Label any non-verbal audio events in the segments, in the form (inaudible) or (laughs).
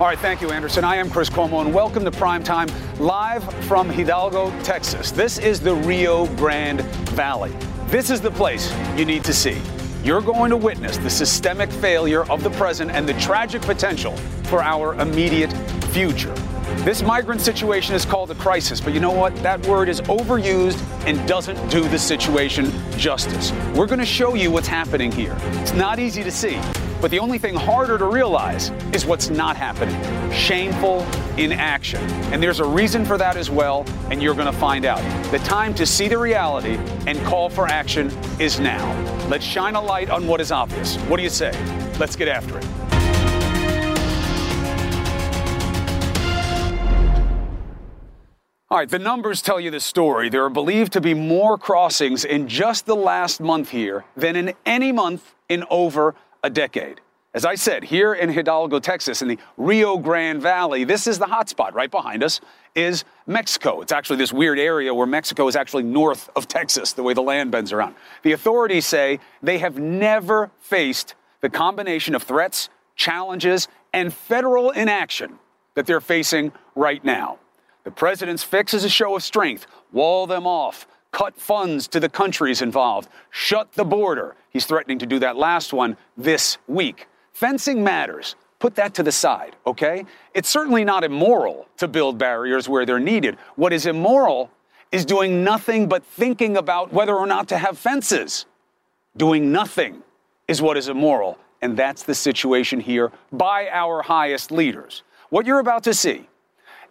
All right, thank you, Anderson. I am Chris Cuomo, and welcome to Prime Time, live from Hidalgo, Texas. This is the Rio Grande Valley. This is the place you need to see. You're going to witness the systemic failure of the present and the tragic potential for our immediate future. This migrant situation is called a crisis, but you know what? That word is overused and doesn't do the situation justice. We're going to show you what's happening here. It's not easy to see, but the only thing harder to realize is what's not happening shameful inaction. And there's a reason for that as well, and you're going to find out. The time to see the reality and call for action is now. Let's shine a light on what is obvious. What do you say? Let's get after it. All right, the numbers tell you the story. There are believed to be more crossings in just the last month here than in any month in over a decade. As I said, here in Hidalgo, Texas, in the Rio Grande Valley, this is the hotspot. Right behind us is Mexico. It's actually this weird area where Mexico is actually north of Texas, the way the land bends around. The authorities say they have never faced the combination of threats, challenges, and federal inaction that they're facing right now. The president's fix is a show of strength. Wall them off, cut funds to the countries involved, shut the border. He's threatening to do that last one this week. Fencing matters. Put that to the side, okay? It's certainly not immoral to build barriers where they're needed. What is immoral is doing nothing but thinking about whether or not to have fences. Doing nothing is what is immoral. And that's the situation here by our highest leaders. What you're about to see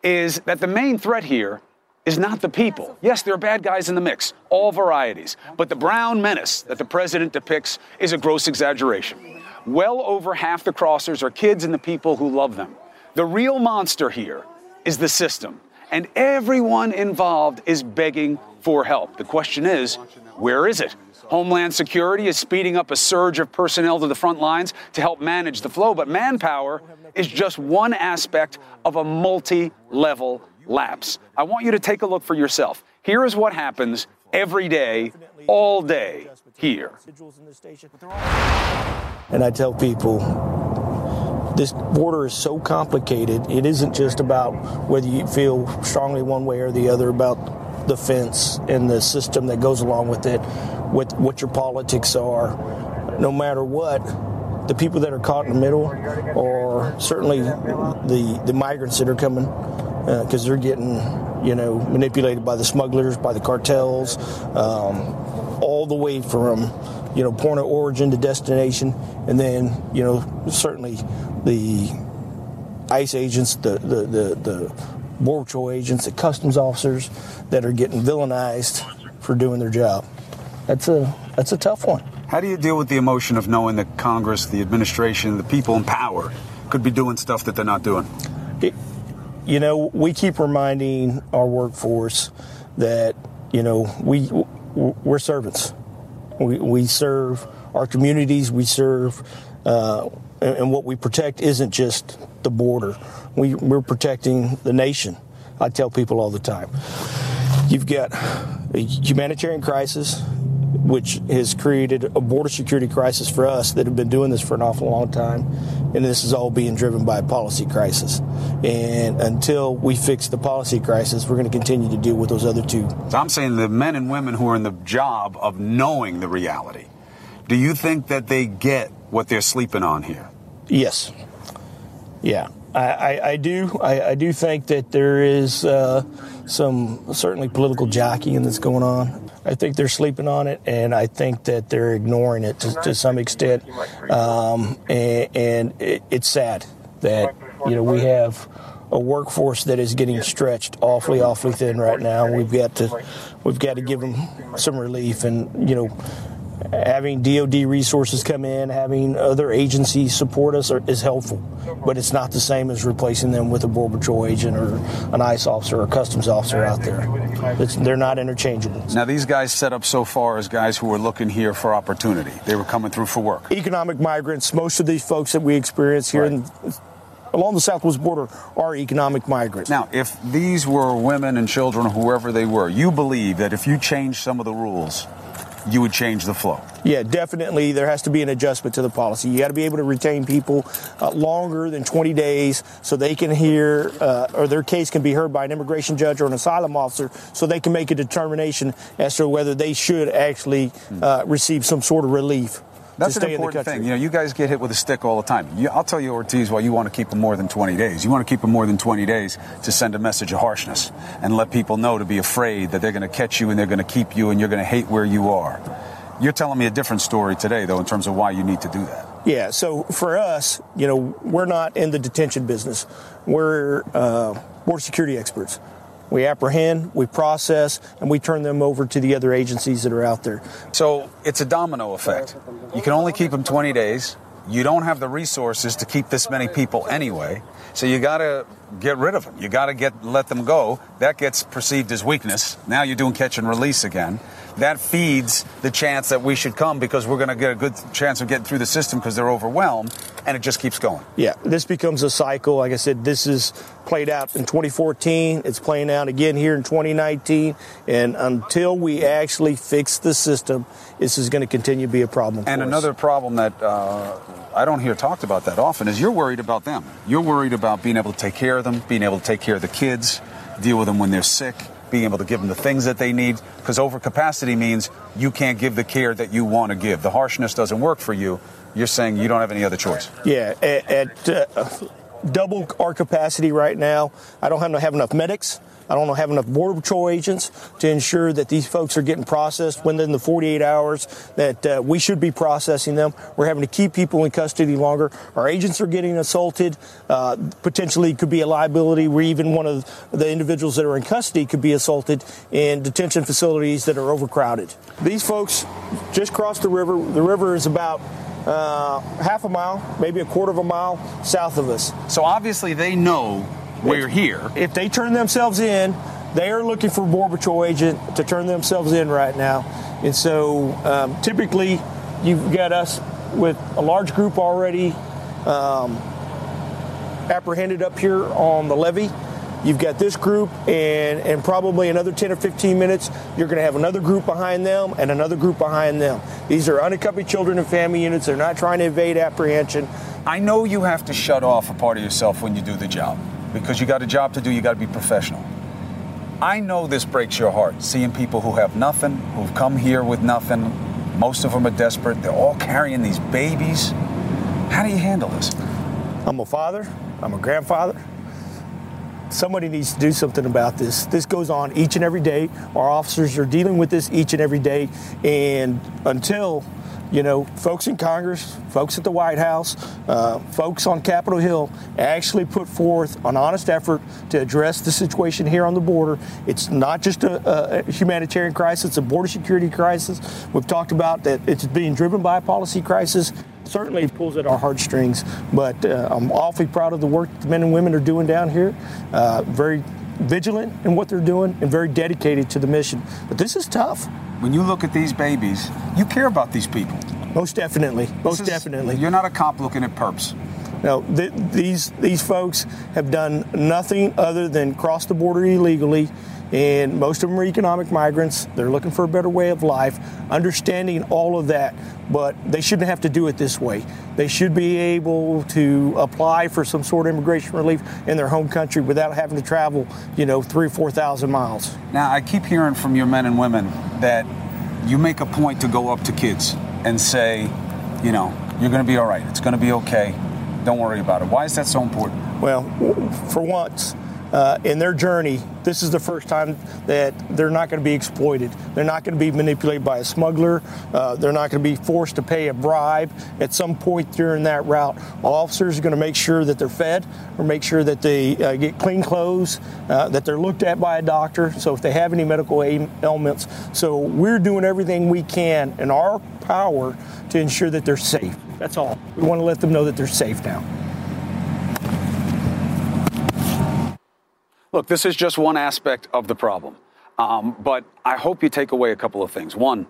is that the main threat here is not the people. Yes, there are bad guys in the mix, all varieties. But the brown menace that the president depicts is a gross exaggeration. Well over half the crossers are kids and the people who love them. The real monster here is the system, and everyone involved is begging for help. The question is, where is it? Homeland Security is speeding up a surge of personnel to the front lines to help manage the flow, but manpower is just one aspect of a multi level lapse. I want you to take a look for yourself. Here is what happens every day, all day here. And I tell people, this border is so complicated. It isn't just about whether you feel strongly one way or the other about the fence and the system that goes along with it, what, what your politics are. No matter what, the people that are caught in the middle, or certainly the the migrants that are coming, because uh, they're getting you know manipulated by the smugglers, by the cartels, um, all the way from you know point of origin to destination, and then you know certainly the ICE agents, the the the, the border patrol agents, the customs officers that are getting villainized for doing their job. That's a that's a tough one. How do you deal with the emotion of knowing that Congress, the administration, the people in power could be doing stuff that they're not doing? It, you know, we keep reminding our workforce that, you know, we, we're servants. We, we serve our communities, we serve, uh, and what we protect isn't just the border. We, we're protecting the nation. I tell people all the time. You've got a humanitarian crisis, which has created a border security crisis for us that have been doing this for an awful long time. And this is all being driven by a policy crisis. And until we fix the policy crisis, we're going to continue to deal with those other two. So I'm saying the men and women who are in the job of knowing the reality, do you think that they get what they're sleeping on here? Yes. Yeah. I, I, I do. I, I, do think that there is uh, some certainly political jockeying that's going on. I think they're sleeping on it, and I think that they're ignoring it to, to some extent. Um, and, and it, it's sad that you know we have a workforce that is getting stretched awfully, awfully thin right now. We've got to we've got to give them some relief, and you know having DoD resources come in, having other agencies support us are, is helpful, but it's not the same as replacing them with a border patrol agent or an ICE officer or a customs officer out there. It's, they're not interchangeable. Now these guys set up so far as guys who were looking here for opportunity. They were coming through for work. Economic migrants. Most of these folks that we experience here right. in along the southwest border are economic migrants. Now, if these were women and children, whoever they were, you believe that if you change some of the rules, you would change the flow. Yeah, definitely. There has to be an adjustment to the policy. You got to be able to retain people uh, longer than 20 days so they can hear, uh, or their case can be heard by an immigration judge or an asylum officer so they can make a determination as to whether they should actually uh, receive some sort of relief. That's an important thing. You know, you guys get hit with a stick all the time. You, I'll tell you, Ortiz, why you want to keep them more than 20 days. You want to keep them more than 20 days to send a message of harshness and let people know to be afraid that they're going to catch you and they're going to keep you and you're going to hate where you are. You're telling me a different story today, though, in terms of why you need to do that. Yeah. So for us, you know, we're not in the detention business. We're uh, border security experts. We apprehend, we process, and we turn them over to the other agencies that are out there. So it's a domino effect. You can only keep them 20 days. You don't have the resources to keep this many people anyway. So you got to get rid of them. You got to get let them go. That gets perceived as weakness. Now you're doing catch and release again that feeds the chance that we should come because we're going to get a good chance of getting through the system because they're overwhelmed, and it just keeps going. Yeah, this becomes a cycle. Like I said, this is played out in 2014. It's playing out again here in 2019, and until we actually fix the system, this is going to continue to be a problem. And another us. problem that uh, I don't hear talked about that often is you're worried about them. You're worried about being able to take care of them, being able to take care of the kids, deal with them when they're sick being able to give them the things that they need, because overcapacity means you can't give the care that you want to give. The harshness doesn't work for you. You're saying you don't have any other choice. Yeah, at, at uh, double our capacity right now, I don't have, have enough medics. I don't have enough Border Patrol agents to ensure that these folks are getting processed within the 48 hours that uh, we should be processing them. We're having to keep people in custody longer. Our agents are getting assaulted. Uh, potentially could be a liability where even one of the individuals that are in custody could be assaulted in detention facilities that are overcrowded. These folks just crossed the river. The river is about uh, half a mile, maybe a quarter of a mile south of us. So obviously they know we're here. If they turn themselves in, they are looking for a Border Patrol agent to turn themselves in right now. And so um, typically, you've got us with a large group already um, apprehended up here on the levee. You've got this group, and, and probably another 10 or 15 minutes, you're going to have another group behind them and another group behind them. These are unaccompanied children and family units. They're not trying to evade apprehension. I know you have to shut off a part of yourself when you do the job because you got a job to do, you got to be professional. I know this breaks your heart, seeing people who have nothing, who've come here with nothing. Most of them are desperate. They're all carrying these babies. How do you handle this? I'm a father, I'm a grandfather. Somebody needs to do something about this. This goes on each and every day. Our officers are dealing with this each and every day. And until you know, folks in Congress, folks at the White House, uh, folks on Capitol Hill actually put forth an honest effort to address the situation here on the border. It's not just a, a humanitarian crisis, it's a border security crisis. We've talked about that it's being driven by a policy crisis. Certainly it pulls at our heartstrings, but uh, I'm awfully proud of the work the men and women are doing down here. Uh, very vigilant in what they're doing and very dedicated to the mission. But this is tough when you look at these babies, you care about these people. Most definitely. Most is, definitely. You're not a cop looking at perps. No, th- these these folks have done nothing other than cross the border illegally and most of them are economic migrants. They're looking for a better way of life, understanding all of that, but they shouldn't have to do it this way. They should be able to apply for some sort of immigration relief in their home country without having to travel, you know, three or 4,000 miles. Now, I keep hearing from your men and women that you make a point to go up to kids and say, you know, you're going to be all right. It's going to be okay. Don't worry about it. Why is that so important? Well, for once, uh, in their journey, this is the first time that they're not going to be exploited. They're not going to be manipulated by a smuggler. Uh, they're not going to be forced to pay a bribe at some point during that route. Officers are going to make sure that they're fed or make sure that they uh, get clean clothes, uh, that they're looked at by a doctor. So if they have any medical ailments, so we're doing everything we can in our power to ensure that they're safe. That's all. We want to let them know that they're safe now. Look, this is just one aspect of the problem. Um, but I hope you take away a couple of things. One,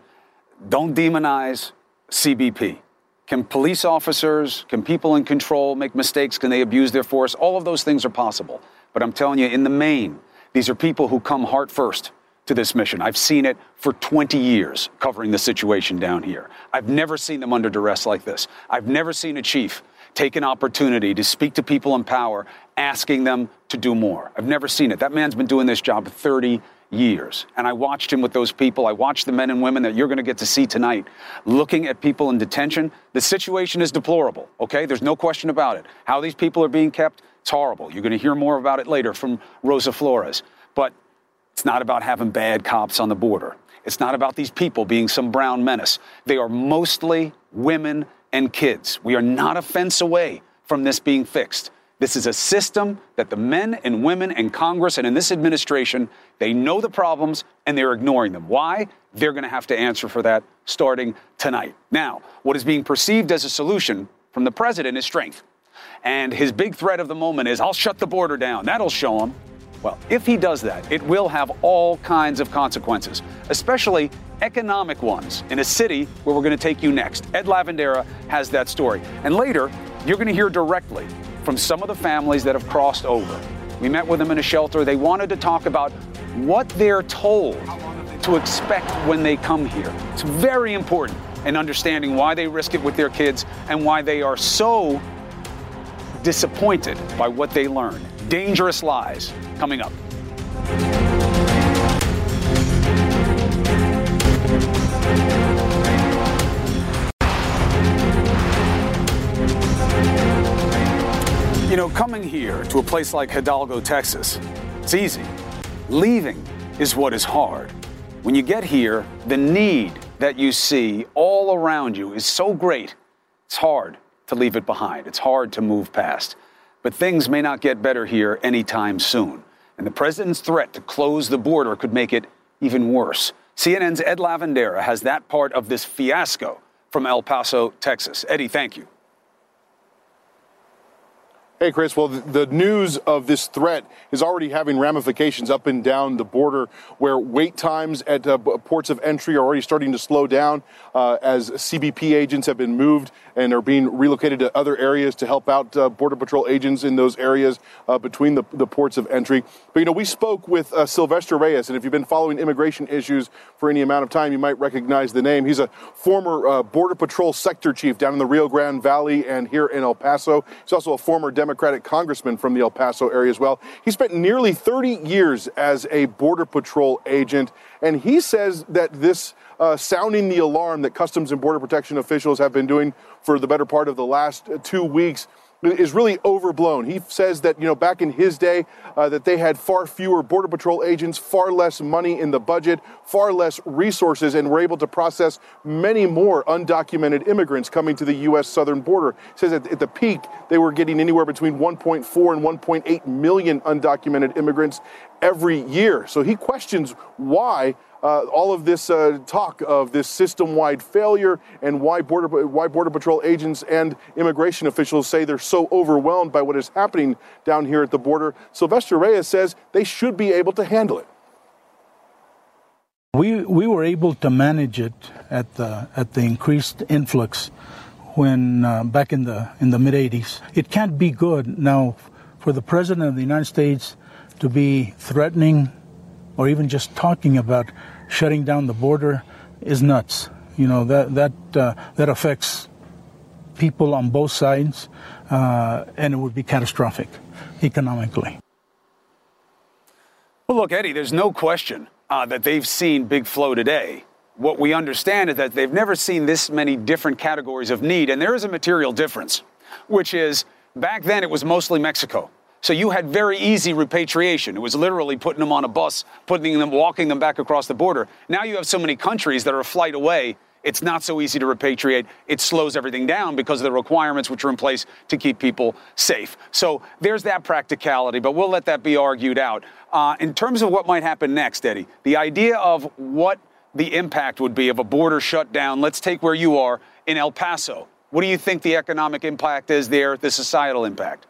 don't demonize CBP. Can police officers, can people in control make mistakes? Can they abuse their force? All of those things are possible. But I'm telling you, in the main, these are people who come heart first. to this mission. I've seen it for 20 years covering the situation down here. I've never seen them under duress like this. I've never seen a chief take an opportunity to speak to people in power, asking them to do more. I've never seen it. That man's been doing this job 30 years. And I watched him with those people. I watched the men and women that you're going to get to see tonight looking at people in detention. The situation is deplorable, okay? There's no question about it. How these people are being kept, it's horrible. You're going to hear more about it later from Rosa Flores. But it's not about having bad cops on the border. It's not about these people being some brown menace. They are mostly women and kids. We are not a fence away from this being fixed. This is a system that the men and women in Congress and in this administration, they know the problems and they're ignoring them. Why? They're going to have to answer for that starting tonight. Now, what is being perceived as a solution from the president is strength. And his big threat of the moment is, I'll shut the border down. That'll show him. Well, if he does that, it will have all kinds of consequences, especially economic ones in a city where we're going to take you next. Ed Lavandera has that story. And later, you're going to hear directly from some of the families that have crossed over. We met with them in a shelter. They wanted to talk about what they're told to expect when they come here. It's very important in understanding why they risk it with their kids and why they are so disappointed by what they learn. Dangerous lies coming up. You know, coming here to a place like Hidalgo, Texas, it's easy. Leaving is what is hard. When you get here, the need that you see all around you is so great, it's hard to leave it behind. It's hard to move past. But things may not get better here anytime soon. And the president's threat to close the border could make it even worse. CNN's Ed Lavandera has that part of this fiasco from El Paso, Texas. Eddie, thank you. Hey, Chris. Well, the news of this threat is already having ramifications up and down the border where wait times at uh, ports of entry are already starting to slow down uh, as CBP agents have been moved and are being relocated to other areas to help out uh, Border Patrol agents in those areas uh, between the, the, ports of entry. But, you know, we spoke with uh, Silvestre Reyes, and if you've been following immigration issues for any amount of time, you might recognize the name. He's a former uh, Border Patrol sector chief down in the Rio Grande Valley and here in El Paso. He's also a former Democrat Democratic congressman from the El Paso area as well. He spent nearly 30 years as a Border Patrol agent, and he says that this uh, sounding the alarm that Customs and Border Protection officials have been doing for the better part of the last two weeks is really overblown. He says that, you know, back in his day, uh, that they had far fewer Border Patrol agents, far less money in the budget, far less resources, and were able to process many more undocumented immigrants coming to the U.S. southern border. He says that at the peak, they were getting anywhere between 1.4 and 1.8 million undocumented immigrants every year. So he questions why uh, all of this uh, talk of this system-wide failure and why border why border patrol agents and immigration officials say they're so overwhelmed by what is happening down here at the border. Silvestre Reyes says they should be able to handle it. We we were able to manage it at the at the increased influx when uh, back in the in the mid 80s. It can't be good now for the president of the United States to be threatening or even just talking about shutting down the border is nuts. You know that that uh, that affects people on both sides, uh, and it would be catastrophic economically. Well, look, Eddie, there's no question uh, that they've seen big flow today. What we understand is that they've never seen this many different categories of need, and there is a material difference, which is back then it was mostly Mexico. So you had very easy repatriation. It was literally putting them on a bus, putting them, walking them back across the border. Now you have so many countries that are a flight away. It's not so easy to repatriate. It slows everything down because of the requirements which are in place to keep people safe. So there's that practicality, but we'll let that be argued out. Uh, in terms of what might happen next, Eddie, the idea of what the impact would be of a border shutdown, let's take where you are in El Paso. What do you think the economic impact is there, the societal impact?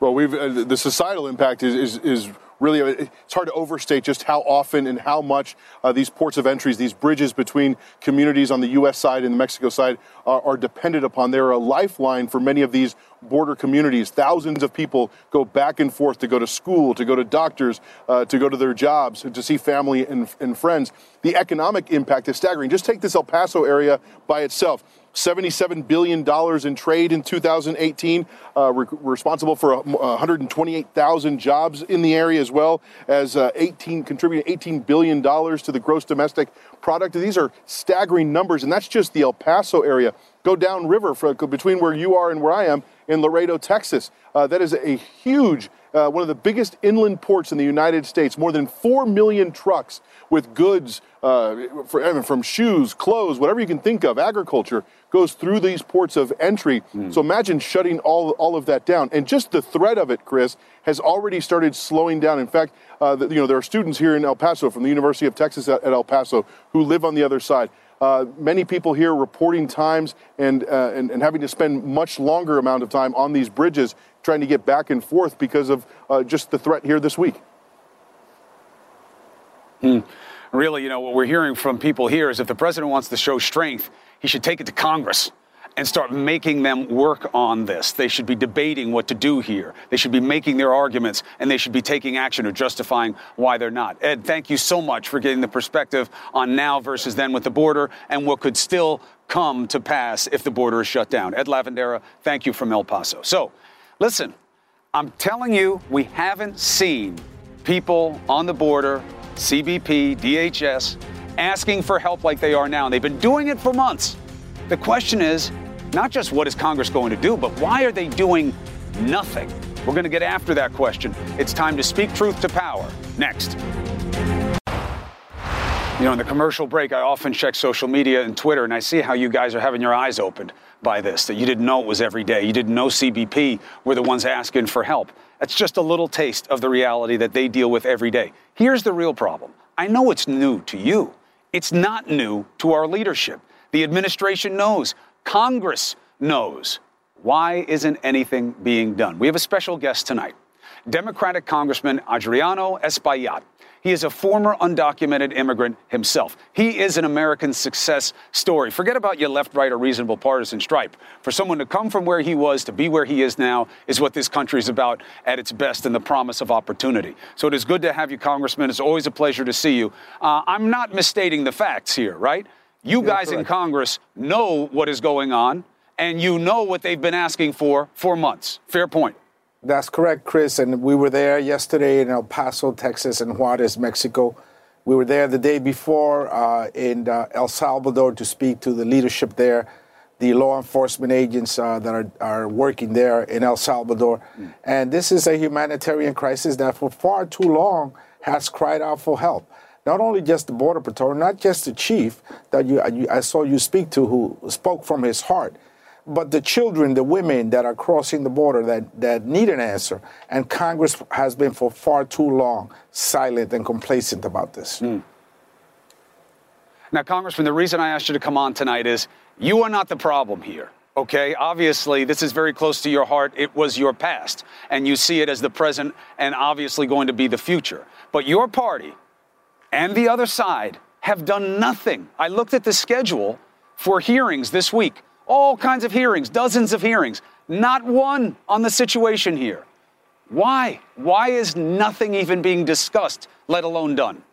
Well, we've uh, the societal impact is, is, is really, uh, it's hard to overstate just how often and how much uh, these ports of entries, these bridges between communities on the U.S. side and the Mexico side, are, are dependent upon. They're a lifeline for many of these border communities. Thousands of people go back and forth to go to school, to go to doctors, uh, to go to their jobs, to see family and, and friends. The economic impact is staggering. Just take this El Paso area by itself. $77 billion in trade in 2018, uh, re- responsible for 128,000 jobs in the area as well as uh, 18 contributing $18 billion to the gross domestic product. These are staggering numbers, and that's just the El Paso area. Go downriver between where you are and where I am in Laredo, Texas. Uh, that is a huge uh, one of the biggest inland ports in the United States. More than 4 million trucks with goods uh, for, from shoes, clothes, whatever you can think of, agriculture, goes through these ports of entry. Mm. So imagine shutting all, all of that down. And just the threat of it, Chris, has already started slowing down. In fact, uh, the, you know, there are students here in El Paso from the University of Texas at, at El Paso who live on the other side. Uh, many people here reporting times and, uh, and, and having to spend much longer amount of time on these bridges trying to get back and forth because of uh, just the threat here this week. Hmm. Really, you know, what we're hearing from people here is if the president wants to show strength, he should take it to Congress and start making them work on this. They should be debating what to do here. They should be making their arguments and they should be taking action or justifying why they're not. Ed, thank you so much for getting the perspective on now versus then with the border and what could still come to pass if the border is shut down. Ed Lavandera, thank you from El Paso. So, Listen, I'm telling you, we haven't seen people on the border, CBP, DHS, asking for help like they are now. And they've been doing it for months. The question is not just what is Congress going to do, but why are they doing nothing? We're going to get after that question. It's time to speak truth to power. Next. You know, in the commercial break, I often check social media and Twitter, and I see how you guys are having your eyes opened by this, that you didn't know it was every day. You didn't know CBP were the ones asking for help. That's just a little taste of the reality that they deal with every day. Here's the real problem I know it's new to you, it's not new to our leadership. The administration knows, Congress knows. Why isn't anything being done? We have a special guest tonight. Democratic Congressman Adriano Espaillat. He is a former undocumented immigrant himself. He is an American success story. Forget about your left, right, or reasonable partisan stripe. For someone to come from where he was to be where he is now is what this country is about at its best and the promise of opportunity. So it is good to have you, Congressman. It's always a pleasure to see you. Uh, I'm not misstating the facts here, right? You guys in Congress know what is going on, and you know what they've been asking for for months. Fair point. That's correct, Chris. And we were there yesterday in El Paso, Texas, and Juarez, Mexico. We were there the day before uh, in uh, El Salvador to speak to the leadership there, the law enforcement agents uh, that are, are working there in El Salvador. Mm. And this is a humanitarian crisis that for far too long has cried out for help. Not only just the Border Patrol, not just the chief that you, I saw you speak to, who spoke from his heart but the children, the women that are crossing the border that, that need an answer. And Congress has been for far too long silent and complacent about this. Mm. Now, Congressman, the reason I asked you to come on tonight is you are not the problem here. Okay, obviously, this is very close to your heart. It was your past, and you see it as the present and obviously going to be the future. But your party and the other side have done nothing. I looked at the schedule for hearings this week all kinds of hearings, dozens of hearings, not one on the situation here. Why? Why is nothing even being discussed, let alone done?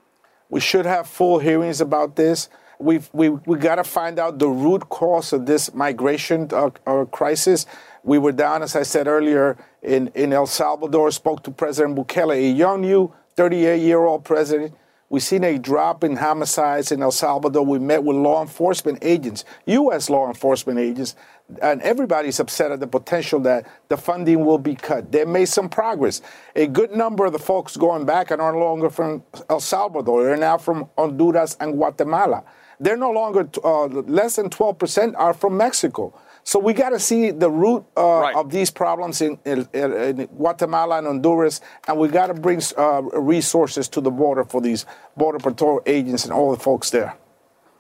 We should have full hearings about this. We've, we we got to find out the root cause of this migration uh, uh, crisis. We were down, as I said earlier, in, in El Salvador, spoke to President Bukele, a young, new 38 year old president We've seen a drop in homicides in El Salvador. We met with law enforcement agents, U.S. law enforcement agents, and everybody's upset at the potential that the funding will be cut. They made some progress. A good number of the folks going back are no longer from El Salvador. They're now from Honduras and Guatemala. They're no longer, uh, less than 12% are from Mexico. So we got to see the root uh, right. of these problems in, in, in, Guatemala and Honduras, and we got to bring uh, resources to the border for these border patrol agents and all the folks there.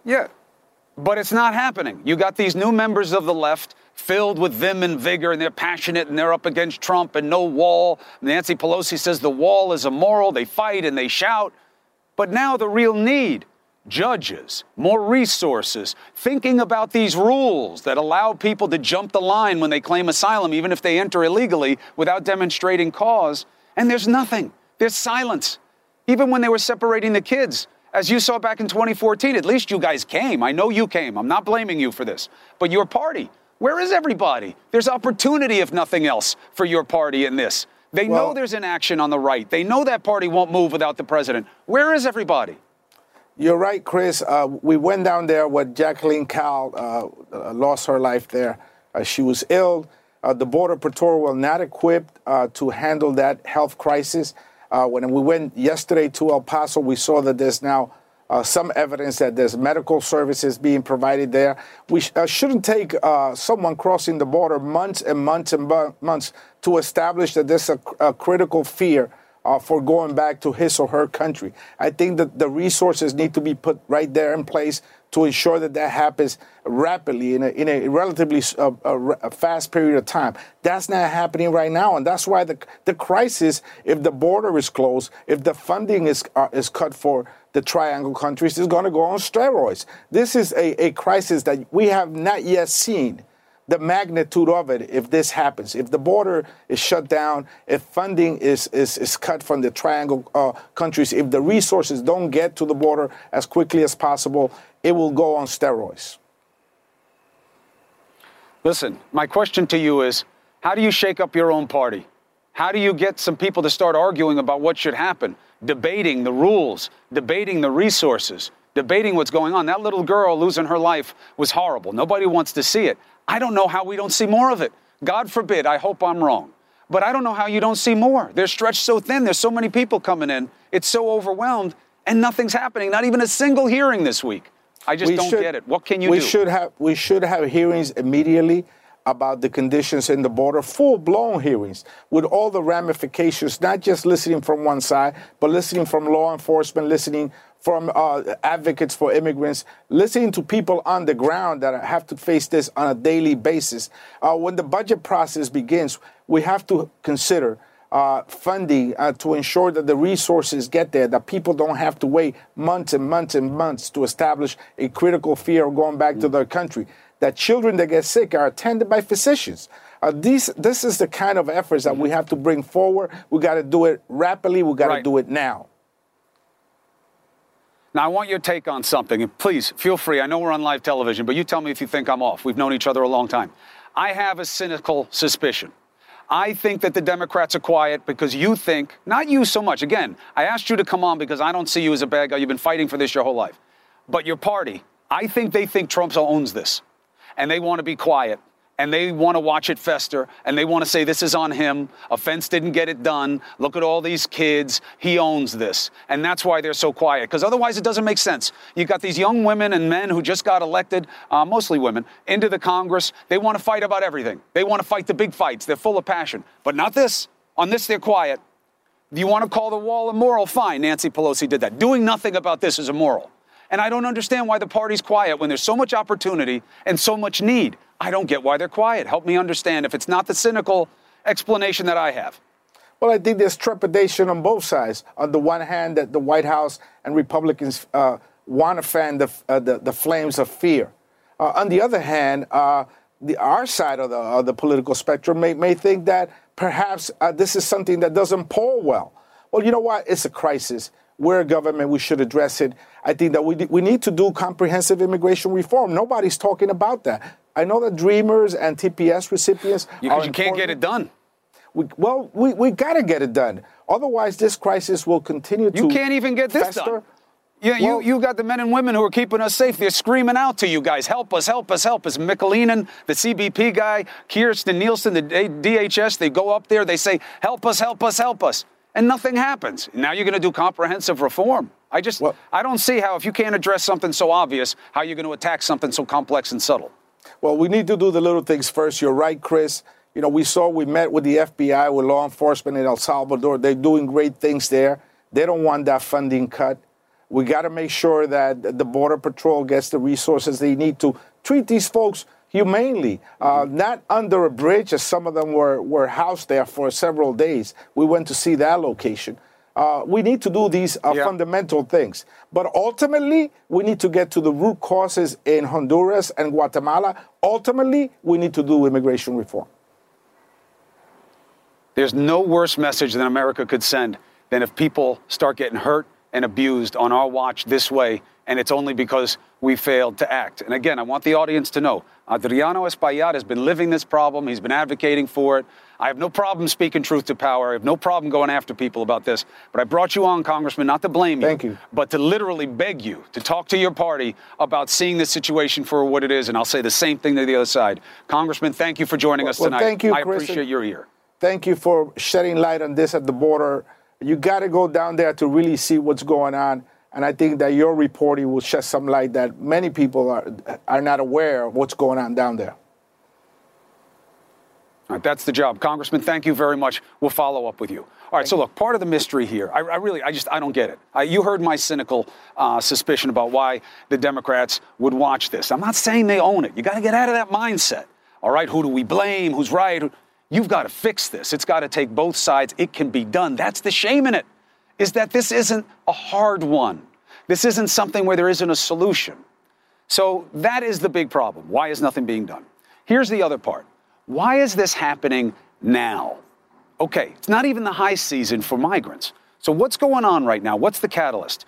Yeah, but it's not happening. You got these new members of the left filled with vim and vigor, and they're passionate and they're up against Trump and no wall. Nancy Pelosi says the wall is immoral. They fight and they shout. But now the real need judges, more resources, thinking about these rules that allow people to jump the line when they claim asylum, even if they enter illegally without demonstrating cause. And there's nothing. There's silence. Even when they were separating the kids, as you saw back in 2014, at least you guys came. I know you came. I'm not blaming you for this. But your party, where is everybody? There's opportunity, if nothing else, for your party in this. They well, know there's an action on the right. They know that party won't move without the president. Where is everybody? You're right, Chris. Uh, we went down there when Jakelin Caal uh, uh, lost her life there. Uh, she was ill. Uh, the Border Patrol were not equipped uh, to handle that health crisis. when we went yesterday to El Paso, we saw that there's now some evidence that there's medical services being provided there. We sh- shouldn't take someone crossing the border months and months and bu- months to establish that there's a, a critical fear uh, for going back to his or her country. I think that the resources need to be put right there in place to ensure that that happens rapidly in a, in a relatively uh, a fast period of time. That's not happening right now, and that's why the the crisis, if the border is closed, if the funding is uh, is cut for the triangle countries, is going to go on steroids. This is a, a crisis that we have not yet seen the magnitude of it if this happens. If the border is shut down, if funding is, is, is cut from the triangle uh, countries, if the resources don't get to the border as quickly as possible, it will go on steroids. Listen, my question to you is how do you shake up your own party? How do you get some people to start arguing about what should happen, debating the rules, debating the resources, debating what's going on? That little girl losing her life was horrible. Nobody wants to see it. I don't know how we don't see more of it. God forbid, I hope I'm wrong. But I don't know how you don't see more. They're stretched so thin. There's so many people coming in. It's so overwhelmed, and nothing's happening. Not even a single hearing this week. I just we don't should, get it. What can you we do? Should have, we should have hearings immediately about the conditions in the border, full blown hearings with all the ramifications, not just listening from one side, but listening from law enforcement, listening from uh, advocates for immigrants, listening to people on the ground that have to face this on a daily basis. Uh, when the budget process begins, we have to consider uh, funding uh, to ensure that the resources get there, that people don't have to wait months and months and months to establish a critical fear of going back to their country, that children that get sick are attended by physicians. Uh, these, this is the kind of efforts that we have to bring forward. We got to do it rapidly. We got to right. do it now. Now, I want your take on something, please feel free. I know we're on live television, but you tell me if you think I'm off. We've known each other a long time. I have a cynical suspicion. I think that the Democrats are quiet because you think, not you so much. Again, I asked you to come on because I don't see you as a bad guy. You've been fighting for this your whole life. But your party, I think they think Trump owns this. And they want to be quiet and they want to watch it fester and they want to say this is on him. Offense didn't get it done. Look at all these kids. He owns this. And that's why they're so quiet because otherwise it doesn't make sense. You've got these young women and men who just got elected, uh, mostly women, into the Congress. They want to fight about everything. They want to fight the big fights. They're full of passion. But not this. On this, they're quiet. You want to call the wall immoral? Fine. Nancy Pelosi did that. Doing nothing about this is immoral. And I don't understand why the party's quiet when there's so much opportunity and so much need. I don't get why they're quiet. Help me understand if it's not the cynical explanation that I have. Well, I think there's trepidation on both sides. On the one hand, that the White House and Republicans uh, want to fan the, uh, the, the, flames of fear. Uh, on the other hand, uh, the, our side of the, of the political spectrum may, may think that perhaps uh, this is something that doesn't poll well. Well, you know what? It's a crisis. We're a government. We should address it. I think that we, we need to do comprehensive immigration reform. Nobody's talking about that. I know that Dreamers and TPS recipients you, you can't get it done. We, well, we, we got to get it done. Otherwise, this crisis will continue to. You can't even get this fester. done. Yeah, well, you, you got the men and women who are keeping us safe. They're screaming out to you guys, help us, help us, help us. McAleenan, the CBP guy, Kirstjen Nielsen, the DHS, they go up there, they say, help us, help us, help us. And nothing happens. Now you're going to do comprehensive reform. I just, well, I don't see how, if you can't address something so obvious, how you're going to attack something so complex and subtle. Well, we need to do the little things first. You're right, Chris. You know, we saw we met with the FBI, with law enforcement in El Salvador. They're doing great things there. They don't want that funding cut. We got to make sure that the Border Patrol gets the resources they need to treat these folks humanely, uh, not under a bridge, as some of them were, were housed there for several days. We went to see that location. Uh, we need to do these uh, Yeah. fundamental things. But ultimately, we need to get to the root causes in Honduras and Guatemala. Ultimately, we need to do immigration reform. There's no worse message than America could send than if people start getting hurt and abused on our watch this way, and it's only because we failed to act. And again, I want the audience to know Adriano Espaillat has been living this problem, he's been advocating for it. I have no problem speaking truth to power. I have no problem going after people about this. But I brought you on, Congressman, not to blame you. Thank you. But to literally beg you to talk to your party about seeing this situation for what it is. And I'll say the same thing to the other side. Congressman, thank you for joining us Well, tonight. thank you, I Chris. appreciate your ear. Thank you for shedding light on this at the border. You got to go down there to really see what's going on. And I think that your reporting will shed some light that many people are, are not aware of what's going on down there. All right, that's the job. Congressman, thank you very much. We'll follow up with you. All right, so look, part of the mystery here, I, I really, I just, I don't get it. I, you heard my cynical uh, suspicion about why the Democrats would watch this. I'm not saying they own it. You got to get out of that mindset. All right, who do we blame? Who's right? You've got to fix this. It's got to take both sides. It can be done. That's the shame in it, is that this isn't a hard one. This isn't something where there isn't a solution. So that is the big problem. Why is nothing being done? Here's the other part. Why is this happening now? Okay, it's not even the high season for migrants. So what's going on right now? What's the catalyst?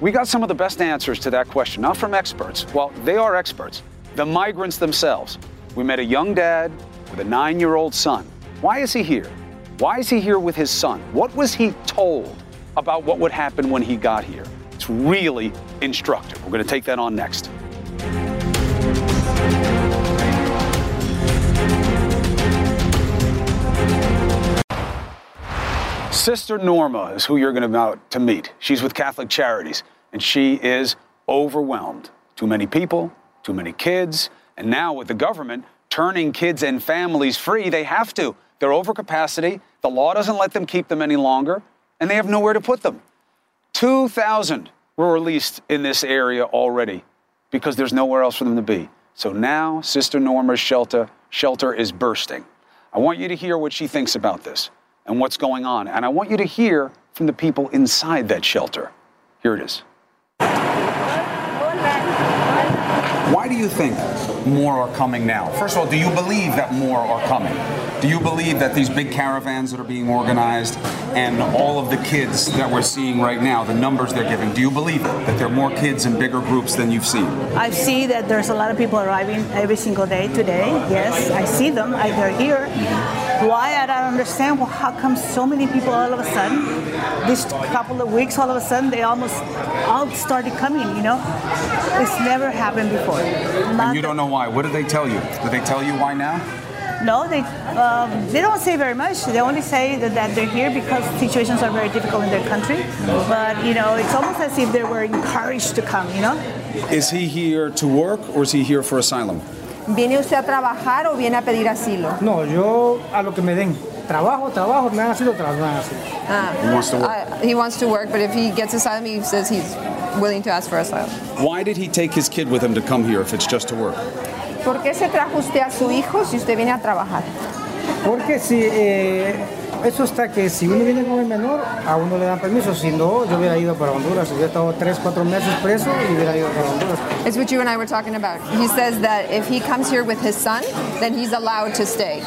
We got some of the best answers to that question, not from experts. Well, they are experts, the migrants themselves. We met a young dad with a nine year old son. Why is he here? Why is he here with his son? What was he told about what would happen when he got here? It's really instructive. We're going to take that on next. Sister Norma is who you're going to to meet. She's with Catholic Charities, and she is overwhelmed. Too many people, too many kids, and now with the government turning kids and families free, they have to. They're over capacity. The law doesn't let them keep them any longer, and they have nowhere to put them. 2,000 were released in this area already because there's nowhere else for them to be. So now Sister Norma's shelter shelter is bursting. I want you to hear what she thinks about this and what's going on. And I want you to hear from the people inside that shelter. Here it is. Why do you think more are coming now? First of all, do you believe that more are coming? Do you believe that these big caravans that are being organized and all of the kids that we're seeing right now, the numbers they're giving, do you believe it? That there are more kids in bigger groups than you've seen? I see that there's a lot of people arriving every single day today. Yes, I see them. I, they're here. Why I don't understand. Well, how come so many people all of a sudden, this couple of weeks, all of a sudden they almost all started coming. You know, it's never happened before. And you don't know why. What did they tell you? Did they tell you why now? No, they um, they don't say very much. They only say that, that they're here because situations are very difficult in their country. But you know, it's almost as if they were encouraged to come. You know. Is he here to work or is he here for asylum? ¿Viene usted a trabajar o viene a pedir asilo? No, yo a lo que me den. Trabajo, trabajo, me dan asilo, trabajo, me dan asilo. Ah, He wants to work. uh, he wants to work, but if he gets asylum, he says he's willing to ask for asylum. Why did he take his kid with him to come here if it's just to work? ¿Por qué se trajo usted a su hijo si usted viene a trabajar? Porque si, eh, eso está que si uno viene con el menor, a uno le dan permiso. Si no, yo hubiera ido para Honduras. Hubiera estado tres, cuatro meses preso y hubiera ido para Honduras. It's what you and I were talking about. He says that if he comes here with his son, then he's allowed to stay.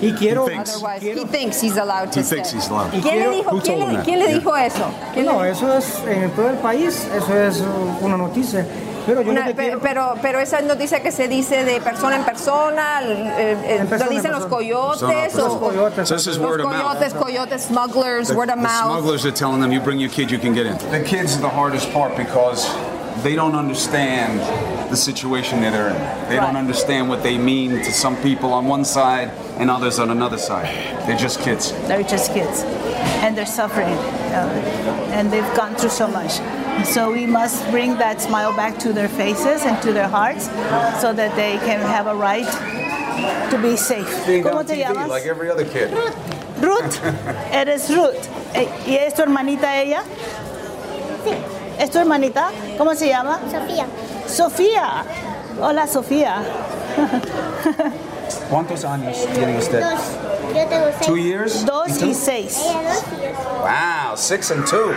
Y quiero, Otherwise, quiero- he thinks he's allowed to He stay. thinks he's allowed. ¿Quién le quiero- dijo, Who quién le, quién le Yeah. dijo eso? ¿Quién le- No, eso es en todo el país, eso es una noticia. Pero yo Una- lo que pe- quiero, pero, pero esa noticia que se dice de persona en persona, eh, eh, En persona, lo dicen los coyotes los o coyotes. So this is los word of mouth. coyotes, coyotes, smugglers, word of mouth. smugglers are telling them, you bring your kid, you can get in. The kids are the hardest part because they don't understand the situation that they're in. They don't understand what they mean to some people on one side and others on another side. They're just kids. They're just kids, and they're suffering, uh, and they've gone through so much. So we must bring that smile back to their faces and to their hearts, so that they can have a right to be safe. ¿Cómo te llamas? like every other kid. Ruth. Eres Ruth. Eh, ¿Y es tu hermanita ella? Sí. ¿Es tu hermanita? ¿Cómo se llama? Sofía. Sofía. Hola, Sofía. (laughs) ¿Cuántos años tiene usted? Dos. Yo tengo seis. Two years? Dos ¿Y y seis. Ella dos y yo seis. Wow, six and two.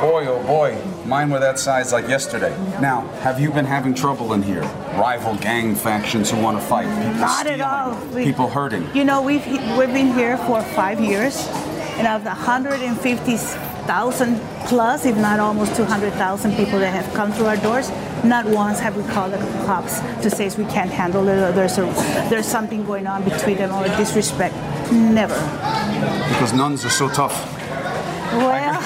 Boy, oh boy, mine were that size like yesterday. Now, have you been having trouble in here? Rival gang factions who want to fight? People Not at all. We- People hurting. You know, we've we've been here for five years, and of the 150,000 plus, if not almost 200,000 people that have come through our doors, not once have we called the cops to say we can't handle it or there's a, there's something going on between them or disrespect. Never. Because nuns are so tough. Well,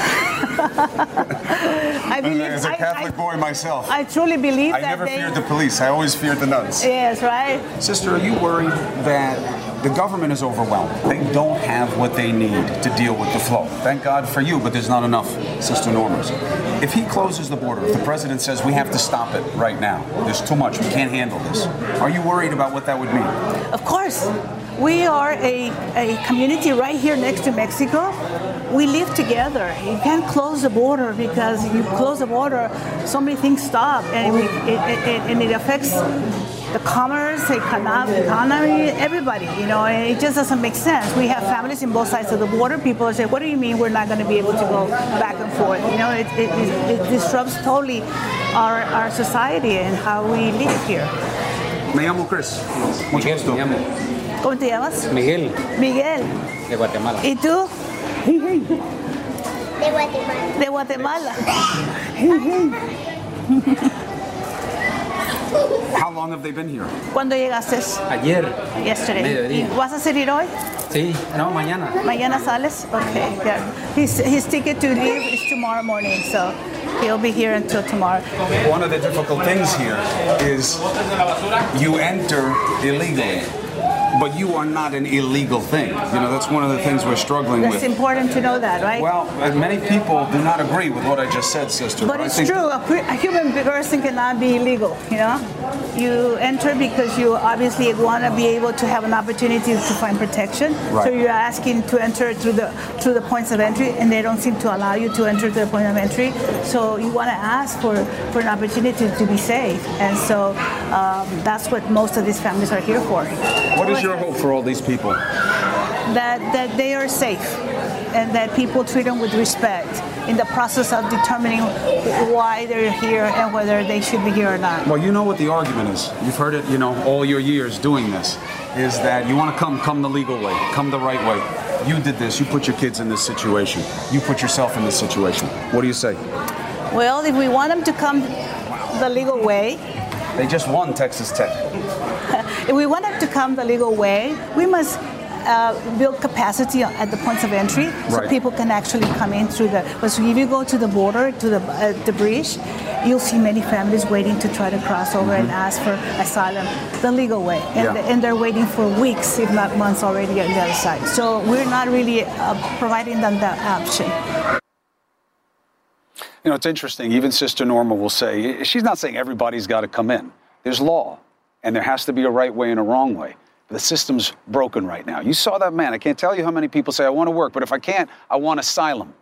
(laughs) I believe As a I- Catholic I, boy myself, I truly believe I that never they. feared the police. I always feared the nuns. yes, right. Sister, are you worried that the government is overwhelmed? They don't have what they need to deal with the flow. Thank God for you, but there's not enough, Sister Normas. If he closes the border, if the president says we have to stop it right now, there's too much, we can't handle this, are you worried about what that would mean? Of course. We are a, a community right here next to Mexico. We live together. You can't close the border because you close the border, so many things stop, and it, it, it, and it affects the commerce, the economy, everybody. You know, and it just doesn't make sense. We have families in both sides of the border. People say, "What do you mean we're not going to be able to go back and forth?" You know, it, it, it, it disrupts totally our, our society and how we live here. Me llamo Chris. Mucho gusto. Me llamo ¿Cómo te llamas? Miguel Miguel. de Guatemala. ¿Y tú? De Guatemala. De Guatemala. How long have they been here? ¿Cuándo llegaste? Ayer. Yesterday. Mediodía. ¿Y ¿Vas a salir hoy? Sí, no, mañana. ¿Mañana sales? Okay. Yeah. His, his ticket to leave is tomorrow morning, so he'll be here until tomorrow. One of the difficult things here is you enter illegally, but you are not an illegal thing. You know, that's one of the things we're struggling That's with. It's important to know that, right? Well, uh, many people do not agree with what I just said, sister. But it's true. A, pre- a human person cannot be illegal. You know, you enter because you obviously want to be able to have an opportunity to find protection. Right. So you're asking to enter through the through the points of entry, and they don't seem to allow you to enter to the point of entry. So you want to ask for for an opportunity to be safe, and so um, that's what most of these families are here for. What is your hope for all these people? that that they are safe and that people treat them with respect in the process of determining why they're here and whether they should be here or not. Well, you know what the argument is. You've heard it, you know, all your years doing this. Is that you want to come, come the legal way, come the right way. You did this. You put your kids in this situation. You put yourself in this situation. What do you say? Well, if we want them to come the legal way, They just won Texas Tech. (laughs) if we want to come the legal way, we must uh, build capacity at the points of entry so Right. people can actually come in through the. But so if you go to the border, to the uh, the bridge, you'll see many families waiting to try to cross over and ask for asylum the legal way, and, Yeah. and they're waiting for weeks, if not months, already on the other side. So we're not really uh, providing them that option. You know, it's interesting. Even Sister Norma will say, she's not saying everybody's got to come in. There's law, and there has to be a right way and a wrong way. The system's broken right now. You saw that man. I can't tell you how many people say, I want to work, but if I can't, I want asylum.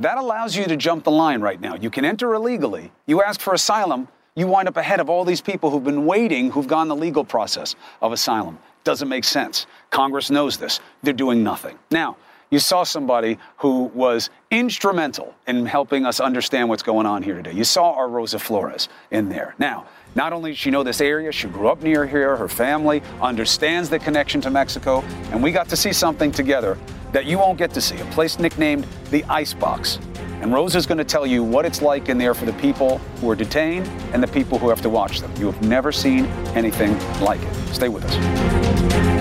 That allows you to jump the line right now. You can enter illegally. You ask for asylum, you wind up ahead of all these people who've been waiting, who've gone the legal process of asylum. Doesn't make sense. Congress knows this. They're doing nothing. Now, you saw somebody who was instrumental in helping us understand what's going on here today. You saw our Rosa Flores in there. Now, not only does she know this area, she grew up near here, her family understands the connection to Mexico, and we got to see something together that you won't get to see a place nicknamed the Icebox. And Rose is going to tell you what it's like in there for the people who are detained and the people who have to watch them. You have never seen anything like it. Stay with us.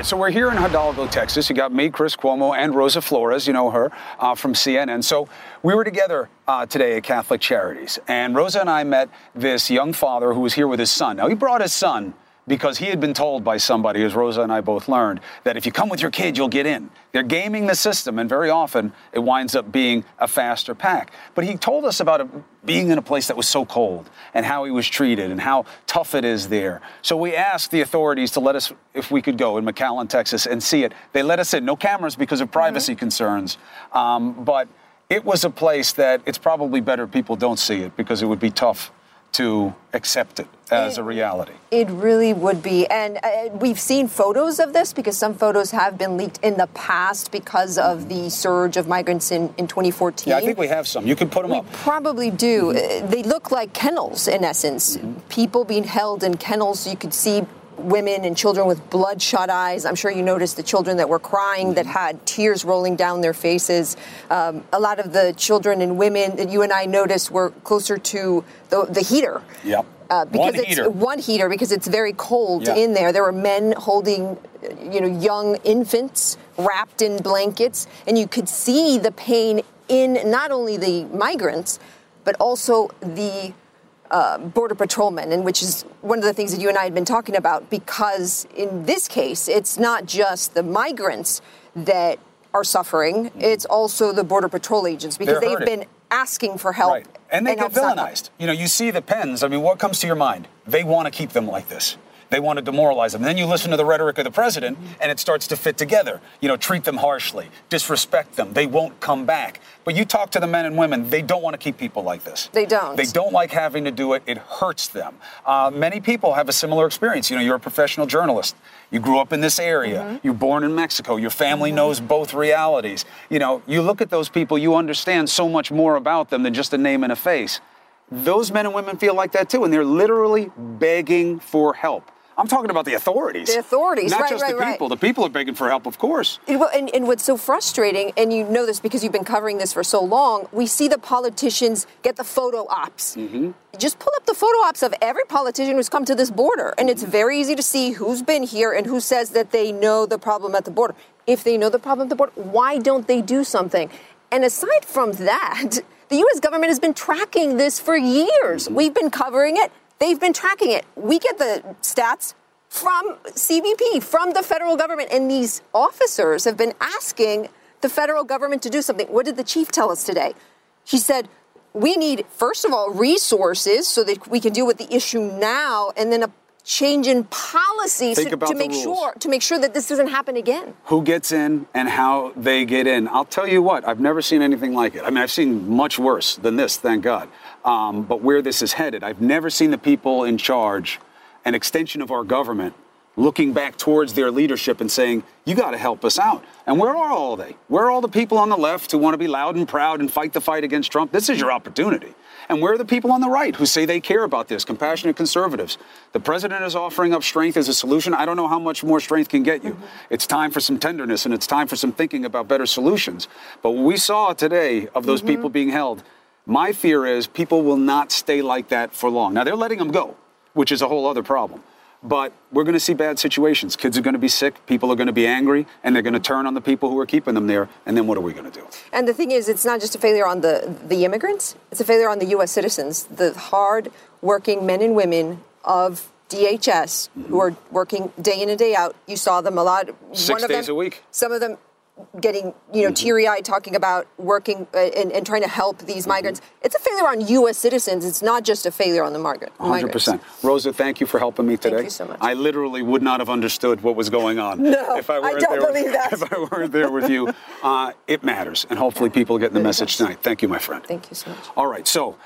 Right, so we're here in Hidalgo, Texas. You got me, Chris Cuomo, and Rosa Flores. You know her uh, from CNN. So we were together uh, today at Catholic Charities, and Rosa and I met this young father who was here with his son. Now he brought his son because he had been told by somebody, as Rosa and I both learned, that if you come with your kid, you'll get in. They're gaming the system, and very often it winds up being a faster pack. But he told us about it being in a place that was so cold and how he was treated and how tough it is there. So we asked the authorities to let us, if we could go in McAllen, Texas, and see it. They let us in, no cameras because of privacy concerns. Um, but it was a place that it's probably better people don't see it because it would be tough to accept it as a reality. It really would be. And uh, we've seen photos of this because some photos have been leaked in the past because of the surge of migrants in, in 2014. Yeah, I think we have some. You can put them we up. probably do. Uh, They look like kennels in essence. People being held in kennels. You could see women and children with bloodshot eyes. I'm sure you noticed the children that were crying that had tears rolling down their faces. Um, a lot of the children and women that you and I noticed were closer to the, the heater. Yep. Uh, because One it's heater. one heater because it's very cold Yeah. in there. There were men holding, you know, young infants wrapped in blankets, and you could see the pain in not only the migrants, but also the uh, border patrolmen, and which is one of the things that you and I had been talking about. Because in this case, it's not just the migrants that are suffering; it's also the border patrol agents because Mm-hmm. They've been asking for help. Right. And they get help's not- villainized. You know, you see the pens. I mean, what comes to your mind? They want to keep them like this. They want to demoralize them. then you listen to the rhetoric of the president, and it starts to fit together. You know, treat them harshly, disrespect them. They won't come back. But you talk to the men and women, they don't want to keep people like this. They don't. They don't like having to do it. It hurts them. Uh, many people have a similar experience. You know, you're a professional journalist. You grew up in this area. You're born in Mexico. Your family knows both realities. You know, you look at those people, you understand so much more about them than just a name and a face. Those men and women feel like that too, and they're literally begging for help. I'm talking about the authorities. The authorities, not right, just right, the right. people. The people are begging for help, of course. And, well, and, and what's so frustrating, and you know this because you've been covering this for so long, we see the politicians get the photo ops. Mm-hmm. Just pull up the photo ops of every politician who's come to this border, and it's very easy to see who's been here and who says that they know the problem at the border. If they know the problem at the border, why don't they do something? And aside from that, (laughs) the U.S. government has been tracking this for years. Mm-hmm. We've been covering it. They've been tracking it. We get the stats from CBP, from the federal government, and these officers have been asking the federal government to do something. What did the chief tell us today? He said, we need, first of all, resources so that we can deal with the issue now, and then a change in policy to, to make rules. sure to make sure that this doesn't happen again. who gets in and how they get in. I'll tell you what, I've never seen anything like it. I mean, I've seen much worse than this, thank God. Um, but where this is headed, I've never seen the people in charge, an extension of our government, looking back towards their leadership and saying, you got to help us out. And where are all they? Where are all the people on the left who want to be loud and proud and fight the fight against Trump? This is your opportunity. And where are the people on the right who say they care about this, compassionate conservatives? The president is offering up strength as a solution. I don't know how much more strength can get you. It's time for some tenderness and it's time for some thinking about better solutions. But what we saw today of those people being held, my fear is people will not stay like that for long. Now, they're letting them go, which is a whole other problem. But we're going to see bad situations. Kids are going to be sick, people are going to be angry, and they're going to turn on the people who are keeping them there. And then what are we going to do? And the thing is, it's not just a failure on the, the immigrants, it's a failure on the U.S. citizens, the hard working men and women of DHS who mm-hmm. are working day in and day out. You saw them a lot. Six one of days them, a week. Some of them getting, you know, teary eyed talking about working uh, and, and trying to help these migrants. It's a failure on U.S. citizens. It's not just a failure on the migrant. Hundred percent. Rosa, thank you for helping me today. thank you so much. I literally would not have understood what was going on No, if I I weren't don't there. believe that. (laughs) If I weren't there with you, uh, it matters, and hopefully people get the message tonight. Thank you, my friend. Thank you so much. All right, so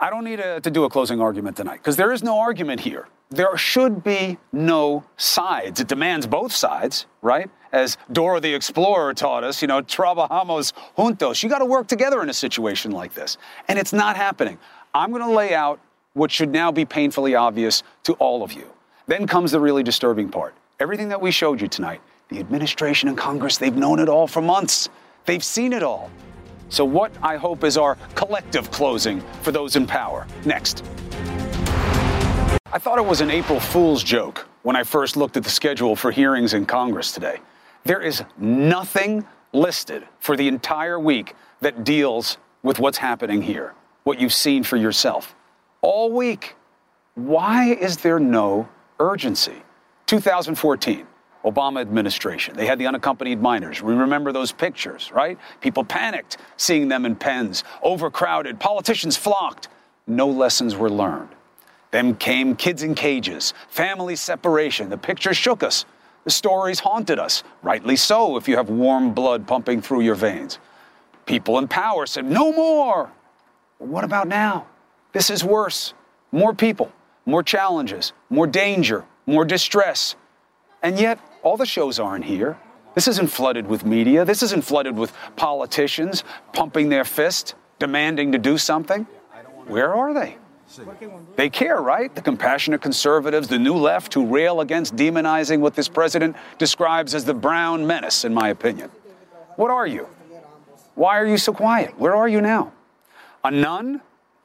I don't need a, to do a closing argument tonight because there is no argument here. There should be no sides. It demands both sides, right? As Dora the Explorer taught us, you know, trabajamos juntos. You got to work together in a situation like this. And it's not happening. I'm going to lay out what should now be painfully obvious to all of you. Then comes the really disturbing part. Everything that we showed you tonight, the administration and Congress, they've known it all for months. They've seen it all. So, what I hope is our collective closing for those in power. Next. I thought it was an April Fool's joke when I first looked at the schedule for hearings in Congress today. There is nothing listed for the entire week that deals with what's happening here, what you've seen for yourself. All week. Why is there no urgency? 2014, Obama administration. They had the unaccompanied minors. We remember those pictures, right? People panicked seeing them in pens, overcrowded, politicians flocked. No lessons were learned. Then came kids in cages, family separation. The picture shook us. The stories haunted us, rightly so if you have warm blood pumping through your veins. People in power said, no more. What about now? This is worse. More people, more challenges, more danger, more distress. And yet, all the shows aren't here. This isn't flooded with media. This isn't flooded with politicians pumping their fist, demanding to do something. Where are they? They care, right? The compassionate conservatives, the new left who rail against demonizing what this president describes as the brown menace, in my opinion. What are you? Why are you so quiet? Where are you now? A nun,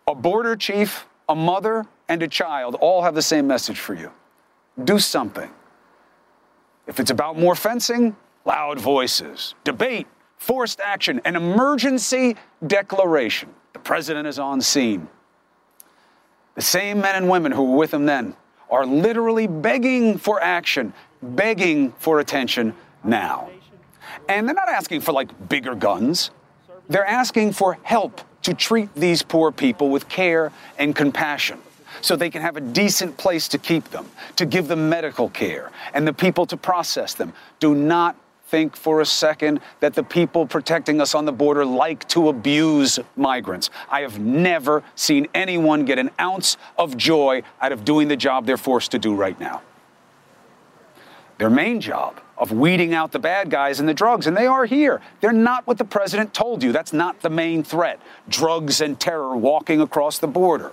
a border chief, a mother, and a child all have the same message for you. Do something. If it's about more fencing, loud voices, debate, forced action, an emergency declaration. The president is on scene. The same men and women who were with him then are literally begging for action, begging for attention now. And they're not asking for like bigger guns. They're asking for help to treat these poor people with care and compassion so they can have a decent place to keep them, to give them medical care, and the people to process them. Do not think for a second that the people protecting us on the border like to abuse migrants. I have never seen anyone get an ounce of joy out of doing the job they're forced to do right now. Their main job of weeding out the bad guys and the drugs, and they are here. They're not what the president told you. That's not the main threat. Drugs and terror walking across the border.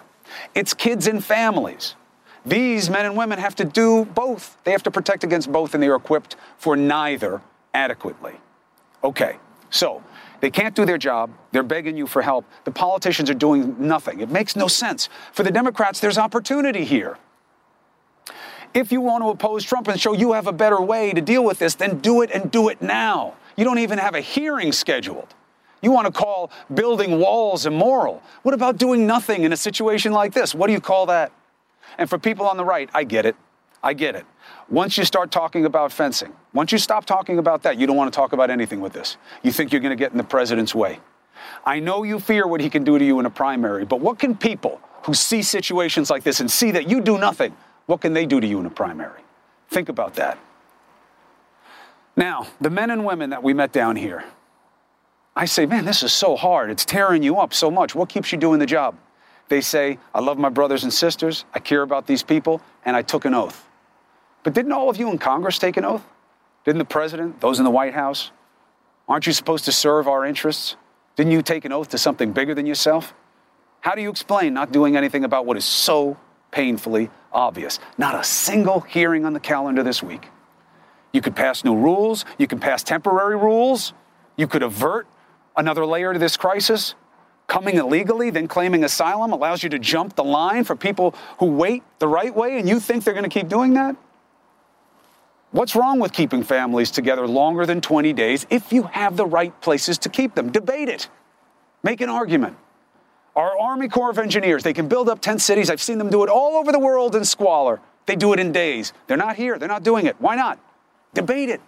It's kids and families. These men and women have to do both. They have to protect against both, and they are equipped for neither adequately. Okay, so they can't do their job. They're begging you for help. The politicians are doing nothing. It makes no sense. For the Democrats, there's opportunity here. If you want to oppose Trump and show you have a better way to deal with this, then do it and do it now. You don't even have a hearing scheduled. You want to call building walls immoral. What about doing nothing in a situation like this? What do you call that? And for people on the right, I get it. I get it. Once you start talking about fencing, once you stop talking about that, you don't want to talk about anything with this. You think you're going to get in the president's way. I know you fear what he can do to you in a primary, but what can people who see situations like this and see that you do nothing, what can they do to you in a primary? Think about that. Now, the men and women that we met down here, I say, man, this is so hard. It's tearing you up so much. What keeps you doing the job? They say, I love my brothers and sisters, I care about these people, and I took an oath. But didn't all of you in Congress take an oath? Didn't the president, those in the White House? Aren't you supposed to serve our interests? Didn't you take an oath to something bigger than yourself? How do you explain not doing anything about what is so painfully obvious? Not a single hearing on the calendar this week. You could pass new rules, you could pass temporary rules, you could avert another layer to this crisis. Coming illegally, then claiming asylum allows you to jump the line for people who wait the right way, and you think they're going to keep doing that? What's wrong with keeping families together longer than 20 days if you have the right places to keep them? Debate it. Make an argument. Our Army Corps of Engineers, they can build up tent cities. I've seen them do it all over the world in squalor. They do it in days. They're not here. They're not doing it. Why not? Debate it.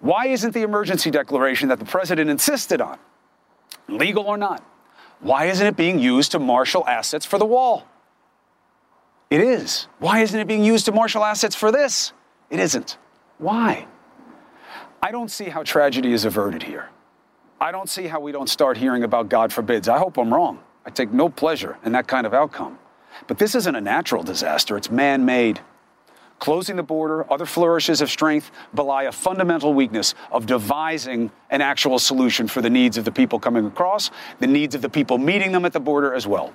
Why isn't the emergency declaration that the president insisted on, legal or not, why isn't it being used to marshal assets for the wall? It is. Why isn't it being used to marshal assets for this? It isn't. Why? I don't see how tragedy is averted here. I don't see how we don't start hearing about God forbids. I hope I'm wrong. I take no pleasure in that kind of outcome. But this isn't a natural disaster, it's man made. Closing the border, other flourishes of strength belie a fundamental weakness of devising an actual solution for the needs of the people coming across, the needs of the people meeting them at the border as well.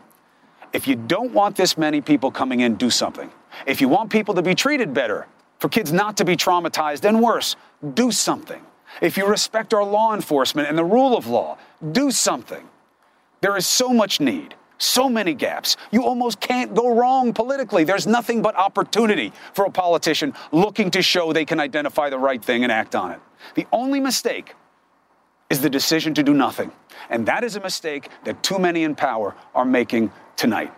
If you don't want this many people coming in, do something. If you want people to be treated better, for kids not to be traumatized and worse, do something. If you respect our law enforcement and the rule of law, do something. There is so much need, so many gaps. You almost can't go wrong politically. There's nothing but opportunity for a politician looking to show they can identify the right thing and act on it. The only mistake is the decision to do nothing. And that is a mistake that too many in power are making tonight.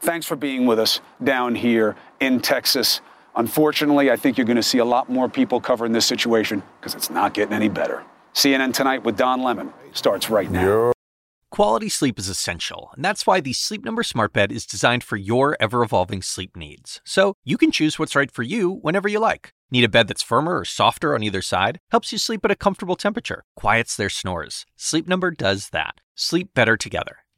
Thanks for being with us down here in Texas. Unfortunately, I think you're going to see a lot more people covering this situation because it's not getting any better. CNN Tonight with Don Lemon starts right now. Quality sleep is essential, and that's why the Sleep Number Smart Bed is designed for your ever evolving sleep needs. So you can choose what's right for you whenever you like. Need a bed that's firmer or softer on either side? Helps you sleep at a comfortable temperature, quiets their snores. Sleep Number does that. Sleep better together.